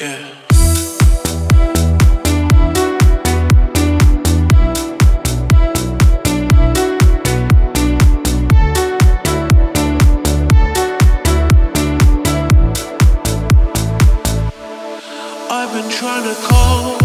Yeah. I've been trying to call